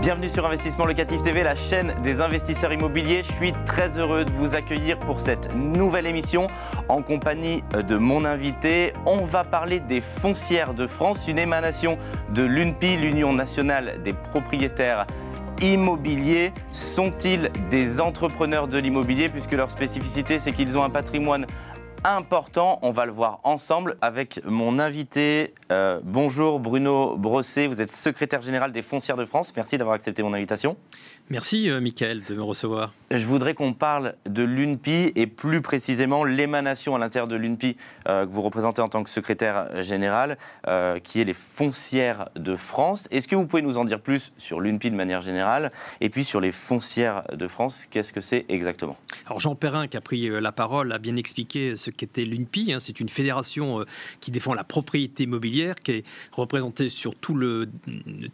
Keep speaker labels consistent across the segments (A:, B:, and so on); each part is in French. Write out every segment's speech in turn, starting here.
A: Bienvenue sur Investissement Locatif TV, la chaîne des investisseurs immobiliers. Je suis très heureux de vous accueillir pour cette nouvelle émission en compagnie de mon invité. On va parler des foncières de France, une émanation de l'UNPI, l'Union nationale des propriétaires immobiliers. Sont-ils des entrepreneurs de l'immobilier? Puisque leur spécificité c'est qu'ils ont un patrimoine important. On va le voir ensemble avec mon invité. Euh, bonjour Bruno Brosset, vous êtes secrétaire général des Foncières de France. Merci d'avoir accepté mon invitation.
B: Merci, euh, Michael, de me recevoir.
A: Je voudrais qu'on parle de l'UNPI et plus précisément l'émanation à l'intérieur de l'UNPI euh, que vous représentez en tant que secrétaire général, euh, qui est les foncières de France. Est-ce que vous pouvez nous en dire plus sur l'UNPI de manière générale et puis sur les foncières de France? Qu'est-ce que c'est exactement?
B: Alors Jean Perrin, qui a pris la parole, a bien expliqué ce qu'était l'UNPI. Hein. C'est une fédération qui défend la propriété immobilière, qui est représentée sur tout le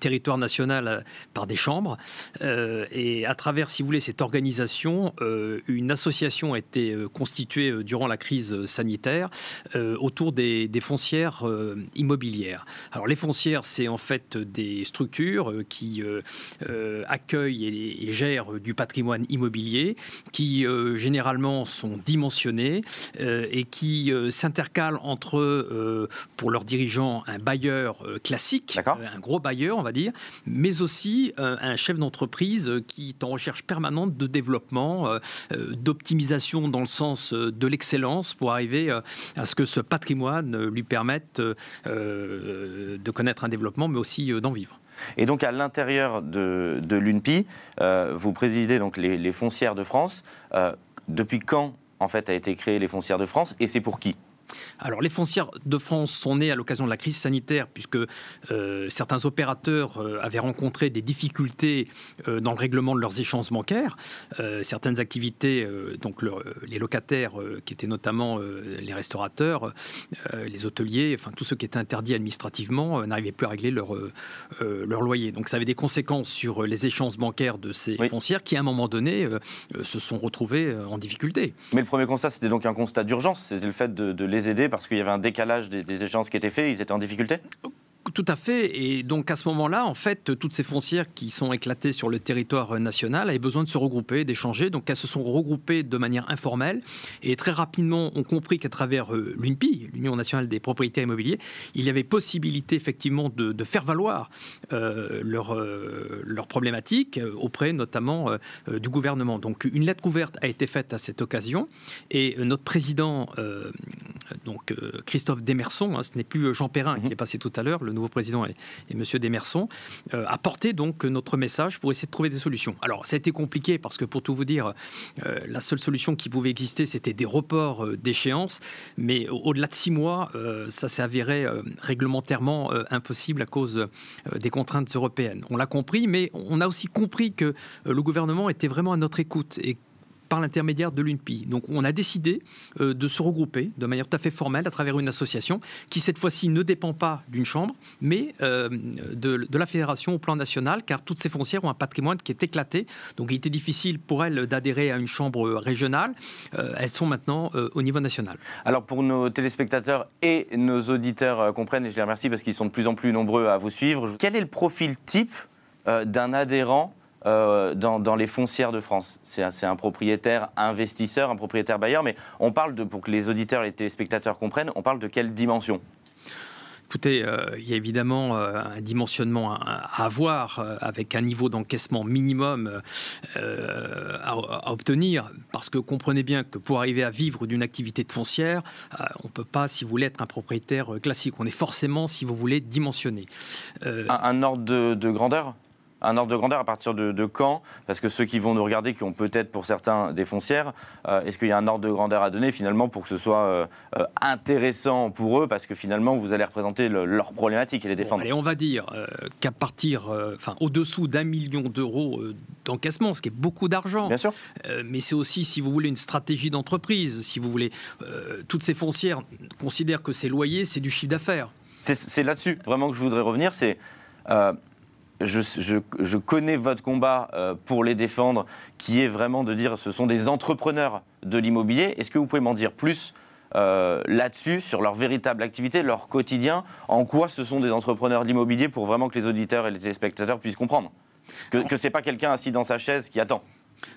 B: territoire national par des chambres et à travers, si vous voulez, cette organisation, euh, une association a été euh, constituée euh, durant la crise sanitaire autour des, foncières immobilières. Alors les foncières, c'est en fait des structures qui accueillent et, gèrent du patrimoine immobilier, qui généralement sont dimensionnées et qui s'intercalent entre, pour leurs dirigeants, un bailleur classique, un gros bailleur, on va dire, mais aussi un chef d'entreprise qui est en recherche permanente de développement, euh, euh, d'optimisation dans le sens euh, de l'excellence pour arriver à ce que ce patrimoine lui permette de connaître un développement, mais aussi d'en vivre.
A: Et donc à l'intérieur de, l'UNPI, vous présidez donc les, les foncières de France. depuis quand en fait a été créé les foncières de France et c'est pour qui?
B: Alors, les foncières de France sont nées à l'occasion de la crise sanitaire, puisque euh, certains opérateurs euh, avaient rencontré des difficultés euh, dans le règlement de leurs échanges bancaires. certaines activités, donc les locataires, qui étaient notamment les restaurateurs, les hôteliers, enfin tous ceux qui étaient interdits administrativement, n'arrivaient plus à régler leur, leur loyer. Donc, ça avait des conséquences sur les échanges bancaires de ces foncières qui, à un moment donné, se sont retrouvés en difficulté.
A: Mais le premier constat, c'était donc un constat d'urgence, c'était le fait de, de aider parce qu'il y avait un décalage des, des qui étaient faits, ils étaient en difficulté
B: tout à fait. Et donc à ce moment-là, en fait, toutes ces foncières qui sont éclatées sur le territoire national avaient besoin de se regrouper, d'échanger. Donc elles se sont regroupées de manière informelle et très rapidement ont compris qu'à travers euh, l'UNPI, l'Union nationale des propriétaires immobiliers, il y avait possibilité effectivement de, faire valoir euh, leurs leur problématiques auprès notamment euh, du gouvernement. Donc une lettre ouverte a été faite à cette occasion et notre président, donc Christophe Demerson, hein, ce n'est plus Jean Perrin qui mhm. est passé tout à l'heure, le nouveau président et, M. Desmersons, euh, a porté donc notre message pour essayer de trouver des solutions. Alors, ça a été compliqué parce que, pour tout vous dire, euh, la seule solution qui pouvait exister, c'était des reports euh, d'échéance. Mais au-delà de six mois, ça s'est avéré réglementairement impossible à cause des contraintes européennes. On l'a compris, mais on a aussi compris que le gouvernement était vraiment à notre écoute et par l'intermédiaire de l'UNPI. Donc on a décidé euh, de se regrouper de manière tout à fait formelle à travers une association qui cette fois-ci ne dépend pas d'une chambre, mais euh, de, la fédération au plan national, car toutes ces foncières ont un patrimoine qui est éclaté. Donc il était difficile pour elles d'adhérer à une chambre régionale. Euh, elles sont maintenant au niveau national.
A: Alors pour nos téléspectateurs et nos auditeurs comprennent, et je les remercie parce qu'ils sont de plus en plus nombreux à vous suivre, quel est le profil type d'un adhérent euh, dans, les foncières de France. C'est un, propriétaire investisseur, un propriétaire bailleur, mais on parle de, pour que les auditeurs et les téléspectateurs comprennent, on parle de quelle dimension?
B: Écoutez, euh, il y a évidemment euh, un dimensionnement à, avoir avec un niveau d'encaissement minimum à, obtenir, parce que comprenez bien que pour arriver à vivre d'une activité de foncière, on ne peut pas, si vous voulez, être un propriétaire classique. On est forcément, si vous voulez, dimensionné.
A: Un, ordre de grandeur? Un ordre de grandeur à partir de, quand? Parce que ceux qui vont nous regarder, qui ont peut-être pour certains des foncières, euh, est-ce qu'il y a un ordre de grandeur à donner finalement pour que ce soit euh, euh, intéressant pour eux? Parce que finalement, vous allez représenter leurs problématiques et les défendre.
B: Et on va dire qu'à partir, enfin, au-dessous d'un million d'euros d'encaissement, ce qui est beaucoup d'argent.
A: Bien sûr.
B: mais c'est aussi, si vous voulez, une stratégie d'entreprise. Si vous voulez, toutes ces foncières considèrent que ces loyers, c'est du chiffre d'affaires.
A: C'est là-dessus vraiment que je voudrais revenir. C'est je, connais votre combat euh, pour les défendre, qui est vraiment de dire ce sont des entrepreneurs de l'immobilier. Est-ce que vous pouvez m'en dire plus euh, là-dessus, sur leur véritable activité, leur quotidien, en quoi ce sont des entrepreneurs de l'immobilier pour vraiment que les auditeurs et les téléspectateurs puissent comprendre? Que, ce n'est pas quelqu'un assis dans sa chaise qui attend.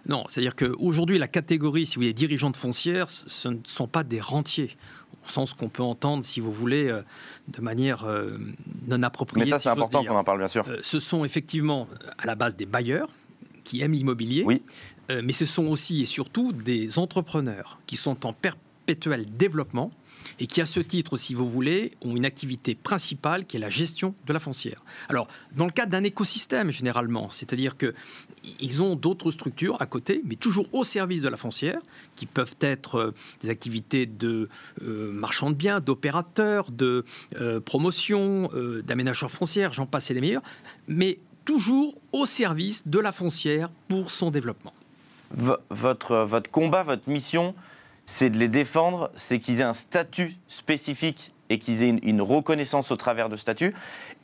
B: Non, c'est-à-dire qu'aujourd'hui, la catégorie, si vous voulez, dirigeants de foncières, ce ne sont pas des rentiers au sens qu'on peut entendre, si vous voulez, euh, de manière euh, non appropriée.
A: Mais ça, c'est important qu'on en parle, bien sûr. Euh,
B: ce sont effectivement à la base des bailleurs qui aiment l'immobilier,
A: oui.
B: mais ce sont aussi et surtout des entrepreneurs qui sont en perpétuel développement et qui, à ce titre, si vous voulez, ont une activité principale qui est la gestion de la foncière. Alors, dans le cadre d'un écosystème, généralement, c'est-à-dire qu'ils ont d'autres structures à côté, mais toujours au service de la foncière, qui peuvent être euh, des activités de euh, marchands de biens, d'opérateurs, de euh, promotion, d'aménageurs foncières, j'en passe et des meilleurs, mais toujours au service de la foncière pour son développement.
A: votre, votre combat, votre mission, c'est de les défendre, c'est qu'ils aient un statut spécifique et qu'ils aient une, reconnaissance au travers de statut.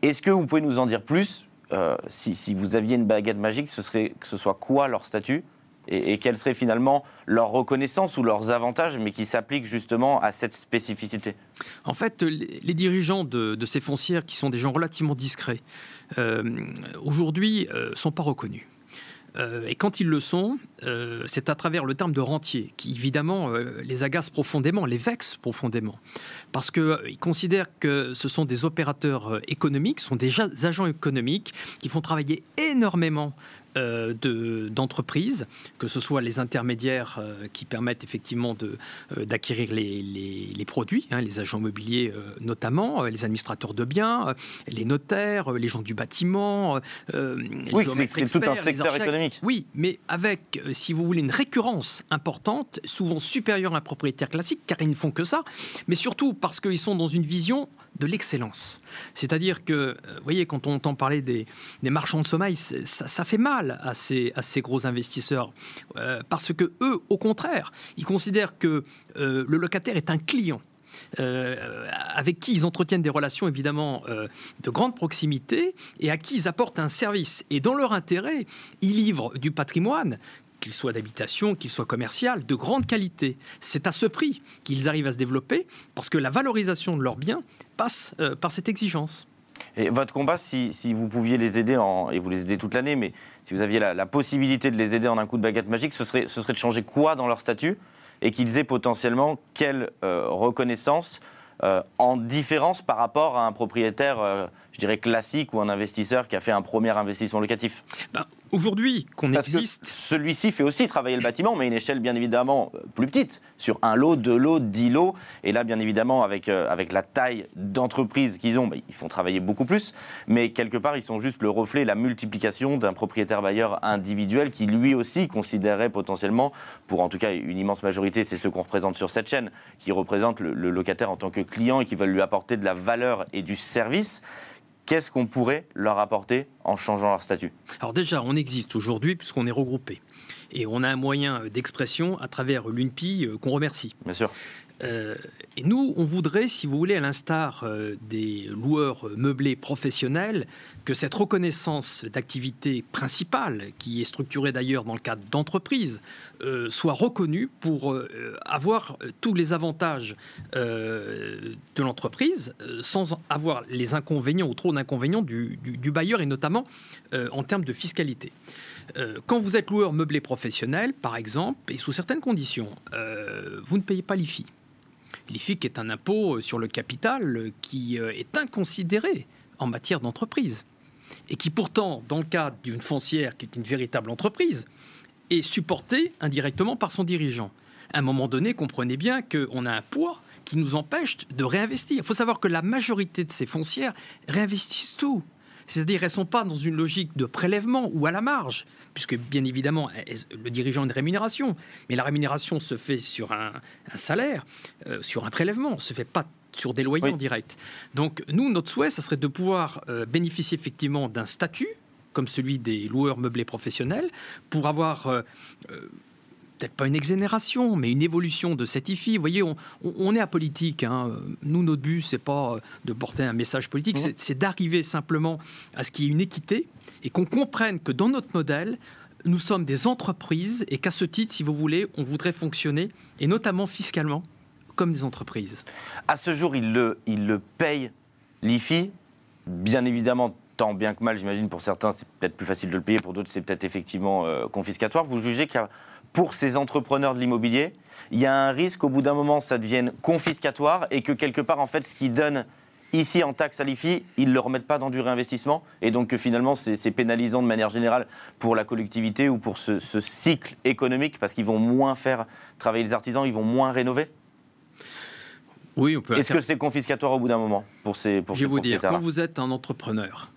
A: Est-ce que vous pouvez nous en dire plus euh, si, vous aviez une baguette magique, ce serait que ce soit quoi leur statut et, quelle serait finalement leur reconnaissance ou leurs avantages, mais qui s'appliquent justement à cette spécificité?
B: En fait, les dirigeants de, ces foncières, qui sont des gens relativement discrets, euh, aujourd'hui, ne euh, sont pas reconnus. Euh, et quand ils le sont, euh, c'est à travers le terme de rentier qui évidemment euh, les agace profondément, les vexe profondément, parce qu'ils considèrent que ce sont des opérateurs économiques, ce sont des agents économiques qui font travailler énormément euh, d'entreprises, que ce soit les intermédiaires euh, qui permettent effectivement euh, d'acquérir les, les, produits, hein, les agents immobiliers notamment, les administrateurs de biens, les notaires, les gens du bâtiment.
A: oui, c'est tout un secteur économique.
B: Oui, mais avec, si vous voulez, une récurrence importante, souvent supérieure à un propriétaire classique, car ils ne font que ça, mais surtout parce qu'ils sont dans une vision de l'excellence. C'est-à-dire que, vous voyez, quand on entend parler des, des marchands de sommeil, ça, ça, fait mal à ces, gros investisseurs, euh, parce que eux, au contraire, ils considèrent que euh, le locataire est un client. Euh, avec qui ils entretiennent des relations évidemment de grande proximité et à qui ils apportent un service. Et dans leur intérêt, ils livrent du patrimoine qu'il soit d'habitation, qu'il soit commercial, de grande qualité. C'est à ce prix qu'ils arrivent à se développer parce que la valorisation de leurs biens passe par cette exigence.
A: Et votre combat, si, vous pouviez les aider, en, et vous les aidez toute l'année, mais si vous aviez la, possibilité de les aider en un coup de baguette magique, ce serait, de changer quoi dans leur statut et qu'ils aient potentiellement quelle euh, reconnaissance euh, en différence par rapport à un propriétaire, euh, je dirais, classique ou un investisseur qui a fait un premier investissement locatif?
B: Ben, Aujourd'hui, qu'on existe.
A: Celui-ci fait aussi travailler le bâtiment, mais à une échelle bien évidemment euh, plus petite, sur un lot, deux lots, dix lots. Et là, bien évidemment, avec, euh, avec la taille d'entreprise qu'ils ont, bah, ils font travailler beaucoup plus. Mais quelque part, ils sont juste le reflet, la multiplication d'un propriétaire bailleur individuel qui lui aussi considérait potentiellement, pour en tout cas une immense majorité, c'est ce qu'on représente sur cette chaîne, qui représente le, le locataire en tant que client et qui veulent lui apporter de la valeur et du service qu'est-ce qu'on pourrait leur apporter en changeant leur statut?
B: Alors déjà, on existe aujourd'hui puisqu'on est regroupé. Et on a un moyen d'expression à travers l'UNPI euh, qu'on remercie.
A: Bien sûr.
B: Euh, et nous, on voudrait, si vous voulez, à l'instar euh, des loueurs meublés professionnels, que cette reconnaissance d'activité principale, qui est structurée d'ailleurs dans le cadre d'entreprises, euh, soit reconnue pour avoir tous les avantages de l'entreprise sans avoir les inconvénients ou trop d'inconvénients du, du, bailleur et notamment en termes de fiscalité. quand vous êtes loueur meublé professionnel, par exemple, et sous certaines conditions, vous ne payez pas l'IFI. L'IFIC est un impôt sur le capital qui euh, est inconsidéré en matière d'entreprise et qui pourtant, dans le cadre d'une foncière qui est une véritable entreprise, est supporté indirectement par son dirigeant. À un moment donné, comprenez bien qu'on a un poids qui nous empêche de réinvestir. Il faut savoir que la majorité de ces foncières réinvestissent tout. C'est-à-dire qu'elles ne sont pas dans une logique de prélèvement ou à la marge, puisque bien évidemment, le dirigeant a une rémunération, mais la rémunération se fait sur un, salaire, euh, sur un prélèvement, se fait pas sur des loyers en direct. Donc nous, notre souhait, ça serait de pouvoir euh, bénéficier effectivement d'un statut comme celui des loueurs meublés professionnels, pour avoir euh, peut-être pas une exonération, mais une évolution de cette IFI. Vous voyez, on, est apolitique. Hein. Nous, notre but, c'est pas de porter un message politique, c'est d'arriver simplement à ce qu'il y ait une équité et qu'on comprenne que dans notre modèle, nous sommes des entreprises et qu'à ce titre, si vous voulez, on voudrait fonctionner, et notamment fiscalement, comme des entreprises.
A: À ce jour, il le, il le paye, l'IFI, bien évidemment, tant bien que mal, j'imagine, pour certains, c'est peut-être plus facile de le payer, pour d'autres, c'est peut-être effectivement euh, confiscatoire. Vous jugez que pour ces entrepreneurs de l'immobilier, il y a un risque qu'au bout d'un moment, ça devienne confiscatoire et que quelque part, en fait, ce qui donne ici en taxe à l'IFI, ils ne le remettent pas dans du réinvestissement et donc que finalement c'est pénalisant de manière générale pour la collectivité ou pour ce, cycle économique parce qu'ils vont moins faire travailler les artisans, ils vont moins rénover?
B: Oui, on peut.
A: Est-ce que c'est confiscatoire au bout d'un moment pour ces pour
B: Je vais vous dire, quand vous êtes un entrepreneur,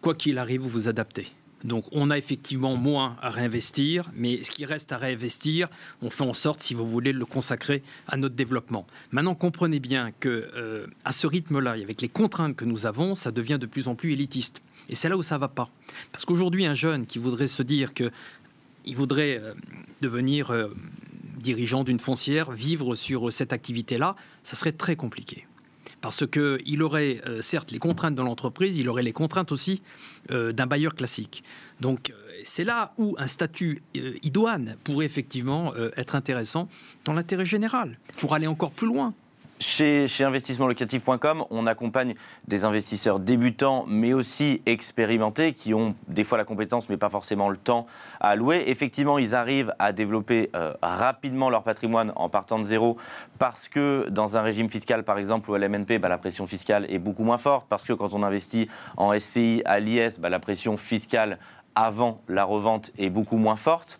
B: quoi qu'il arrive, vous vous adaptez. Donc on a effectivement moins à réinvestir, mais ce qui reste à réinvestir, on fait en sorte, si vous voulez, de le consacrer à notre développement. Maintenant, comprenez bien que euh, à ce rythme-là, et avec les contraintes que nous avons, ça devient de plus en plus élitiste. Et c'est là où ça ne va pas. Parce qu'aujourd'hui, un jeune qui voudrait se dire que il voudrait euh, devenir euh, dirigeant d'une foncière, vivre sur cette activité-là, ça serait très compliqué parce qu'il aurait euh, certes les contraintes de l'entreprise, il aurait les contraintes aussi euh, d'un bailleur classique. Donc euh, c'est là où un statut idoine pourrait effectivement être intéressant dans l'intérêt général, pour aller encore plus loin.
A: Chez, investissementlocatif.com, on accompagne des investisseurs débutants, mais aussi expérimentés, qui ont des fois la compétence, mais pas forcément le temps à louer. Effectivement, ils arrivent à développer euh, rapidement leur patrimoine en partant de zéro, parce que dans un régime fiscal, par exemple, ou à l'MNP, bah, la pression fiscale est beaucoup moins forte, parce que quand on investit en SCI, à l'IS, bah, la pression fiscale avant la revente est beaucoup moins forte.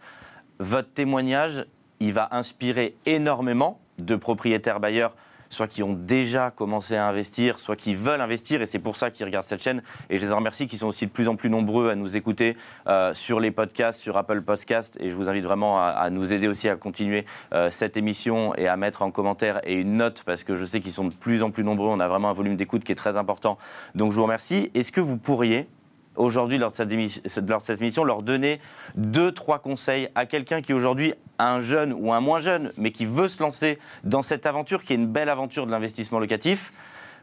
A: Votre témoignage, il va inspirer énormément de propriétaires bailleurs soit qui ont déjà commencé à investir, soit qui veulent investir, et c'est pour ça qu'ils regardent cette chaîne. Et je les en remercie, qui sont aussi de plus en plus nombreux à nous écouter euh, sur les podcasts, sur Apple Podcasts, et je vous invite vraiment à, nous aider aussi à continuer euh, cette émission et à mettre en commentaire et une note, parce que je sais qu'ils sont de plus en plus nombreux, on a vraiment un volume d'écoute qui est très important. Donc je vous remercie. Est-ce que vous pourriez aujourd'hui, lors, de cette émission, leur donner deux, trois conseils à quelqu'un qui aujourd'hui, un jeune ou un moins jeune, mais qui veut se lancer dans cette aventure, qui est une belle aventure de l'investissement locatif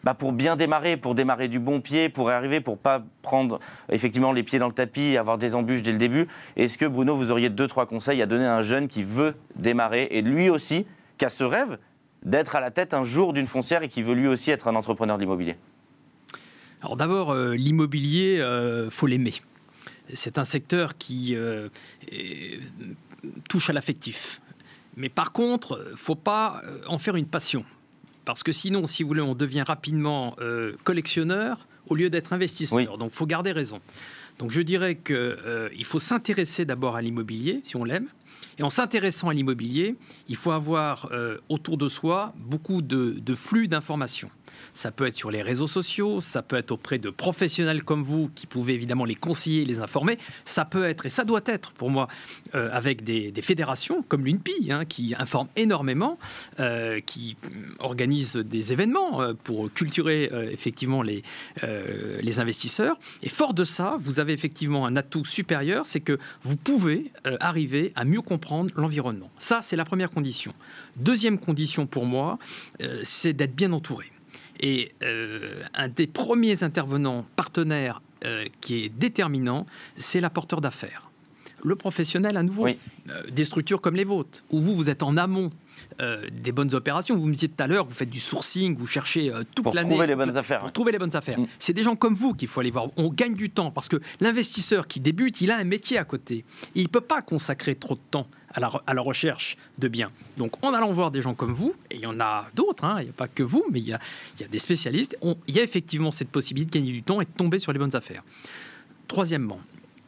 A: bah pour bien démarrer, pour démarrer du bon pied, pour arriver, pour pas prendre effectivement les pieds dans le tapis avoir des embûches dès le début. Est-ce que Bruno, vous auriez deux, trois conseils à donner à un jeune qui veut démarrer et lui aussi, qui a ce rêve d'être à la tête un jour d'une foncière et qui veut lui aussi être un entrepreneur de l'immobilier?
B: Alors d'abord, euh, l'immobilier, euh, faut l'aimer. C'est un secteur qui euh, touche à l'affectif. Mais par contre, faut pas en faire une passion. Parce que sinon, si vous voulez, on devient rapidement collectionneur au lieu d'être investisseur. Donc, il faut garder raison. Donc, je dirais qu'il faut s'intéresser d'abord à l'immobilier, si on l'aime. Et en s'intéressant à l'immobilier, il faut avoir autour de soi beaucoup de flux d'informations. Ça peut être sur les réseaux sociaux, ça peut être auprès de professionnels comme vous qui pouvez évidemment les conseiller, les informer. Ça peut être, et ça doit être pour moi, euh, avec des, fédérations comme l'UNPI, hein, qui informent énormément, euh, qui organisent des événements euh, pour culturer effectivement les, les investisseurs. Et fort de ça, vous avez effectivement un atout supérieur, c'est que vous pouvez arriver à mieux comprendre l'environnement. Ça, c'est la première condition. Deuxième condition pour moi, c'est d'être bien entouré. Et euh, un des premiers intervenants partenaires euh, qui est déterminant, c'est l'apporteur d'affaires. Le professionnel, à nouveau, euh, des structures comme les vôtres, où vous, vous êtes en amont des bonnes opérations. Vous me disiez tout à l'heure, vous faites du sourcing, vous cherchez toute l'année.
A: Pour trouver les bonnes affaires.
B: Pour trouver les bonnes affaires. C'est des gens comme vous qu'il faut aller voir. On gagne du temps parce que l'investisseur qui débute, il a un métier à côté. il ne peut pas consacrer trop de temps à la, recherche de biens. Donc en allant voir des gens comme vous, et il y en a d'autres, hein, il n'y a pas que vous, mais il y a, des spécialistes, il y a effectivement cette possibilité de gagner du temps et de tomber sur les bonnes affaires. Troisièmement,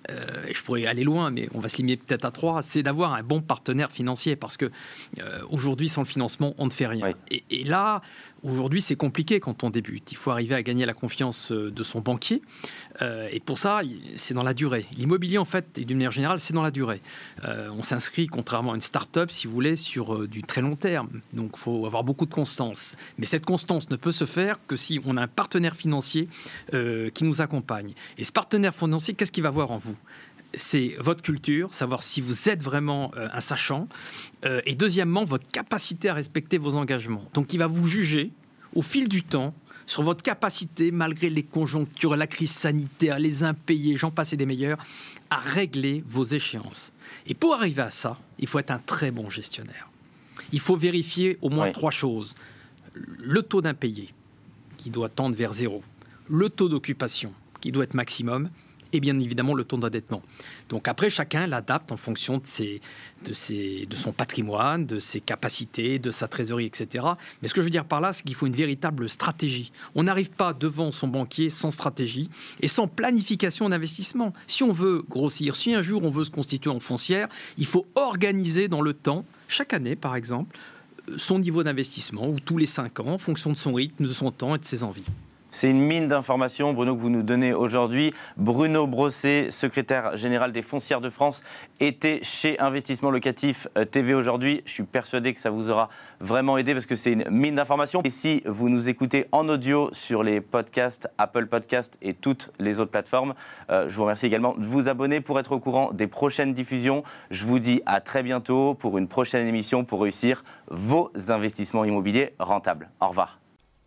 B: euh, je pourrais aller loin, mais on va se limiter peut-être à trois, c'est d'avoir un bon partenaire financier parce que euh, aujourd'hui, sans le financement, on ne fait rien. Et, là, aujourd'hui, c'est compliqué quand on débute. Il faut arriver à gagner la confiance euh, de son banquier. et pour ça, c'est dans la durée. L'immobilier, en fait, d'une manière générale, c'est dans la durée. on s'inscrit, contrairement à une start-up, si vous voulez, sur du très long terme. Donc, il faut avoir beaucoup de constance. Mais cette constance ne peut se faire que si on a un partenaire financier qui nous accompagne. Et ce partenaire financier, qu'est-ce qu'il va voir en vous? C'est votre culture, savoir si vous êtes vraiment euh, un sachant, euh, et deuxièmement, votre capacité à respecter vos engagements. Donc il va vous juger au fil du temps sur votre capacité, malgré les conjonctures, la crise sanitaire, les impayés, j'en passe et des meilleurs, à régler vos échéances. Et pour arriver à ça, il faut être un très bon gestionnaire. Il faut vérifier au moins
A: Oui.
B: trois choses. Le taux d'impayé, qui doit tendre vers zéro. Le taux d'occupation, qui doit être maximum. Et bien évidemment le taux d'endettement. Donc après, chacun l'adapte en fonction de, ses, de, ses, de son patrimoine, de ses capacités, de sa trésorerie, etc. Mais ce que je veux dire par là, c'est qu'il faut une véritable stratégie. On n'arrive pas devant son banquier sans stratégie et sans planification d'investissement. Si on veut grossir, si un jour on veut se constituer en foncière, il faut organiser dans le temps, chaque année par exemple, son niveau d'investissement, ou tous les cinq ans, en fonction de son rythme, de son temps et de ses envies.
A: C'est une mine d'informations, Bruno, que vous nous donnez aujourd'hui. Bruno Brosset, secrétaire général des Foncières de France, était chez Investissement Locatif euh, TV aujourd'hui. Je suis persuadé que ça vous aura vraiment aidé parce que c'est une mine d'informations. Et si vous nous écoutez en audio sur les podcasts, Apple Podcasts et toutes les autres plateformes, euh, je vous remercie également de vous abonner pour être au courant des prochaines diffusions. Je vous dis à très bientôt pour une prochaine émission pour réussir vos investissements immobiliers rentables. Au revoir.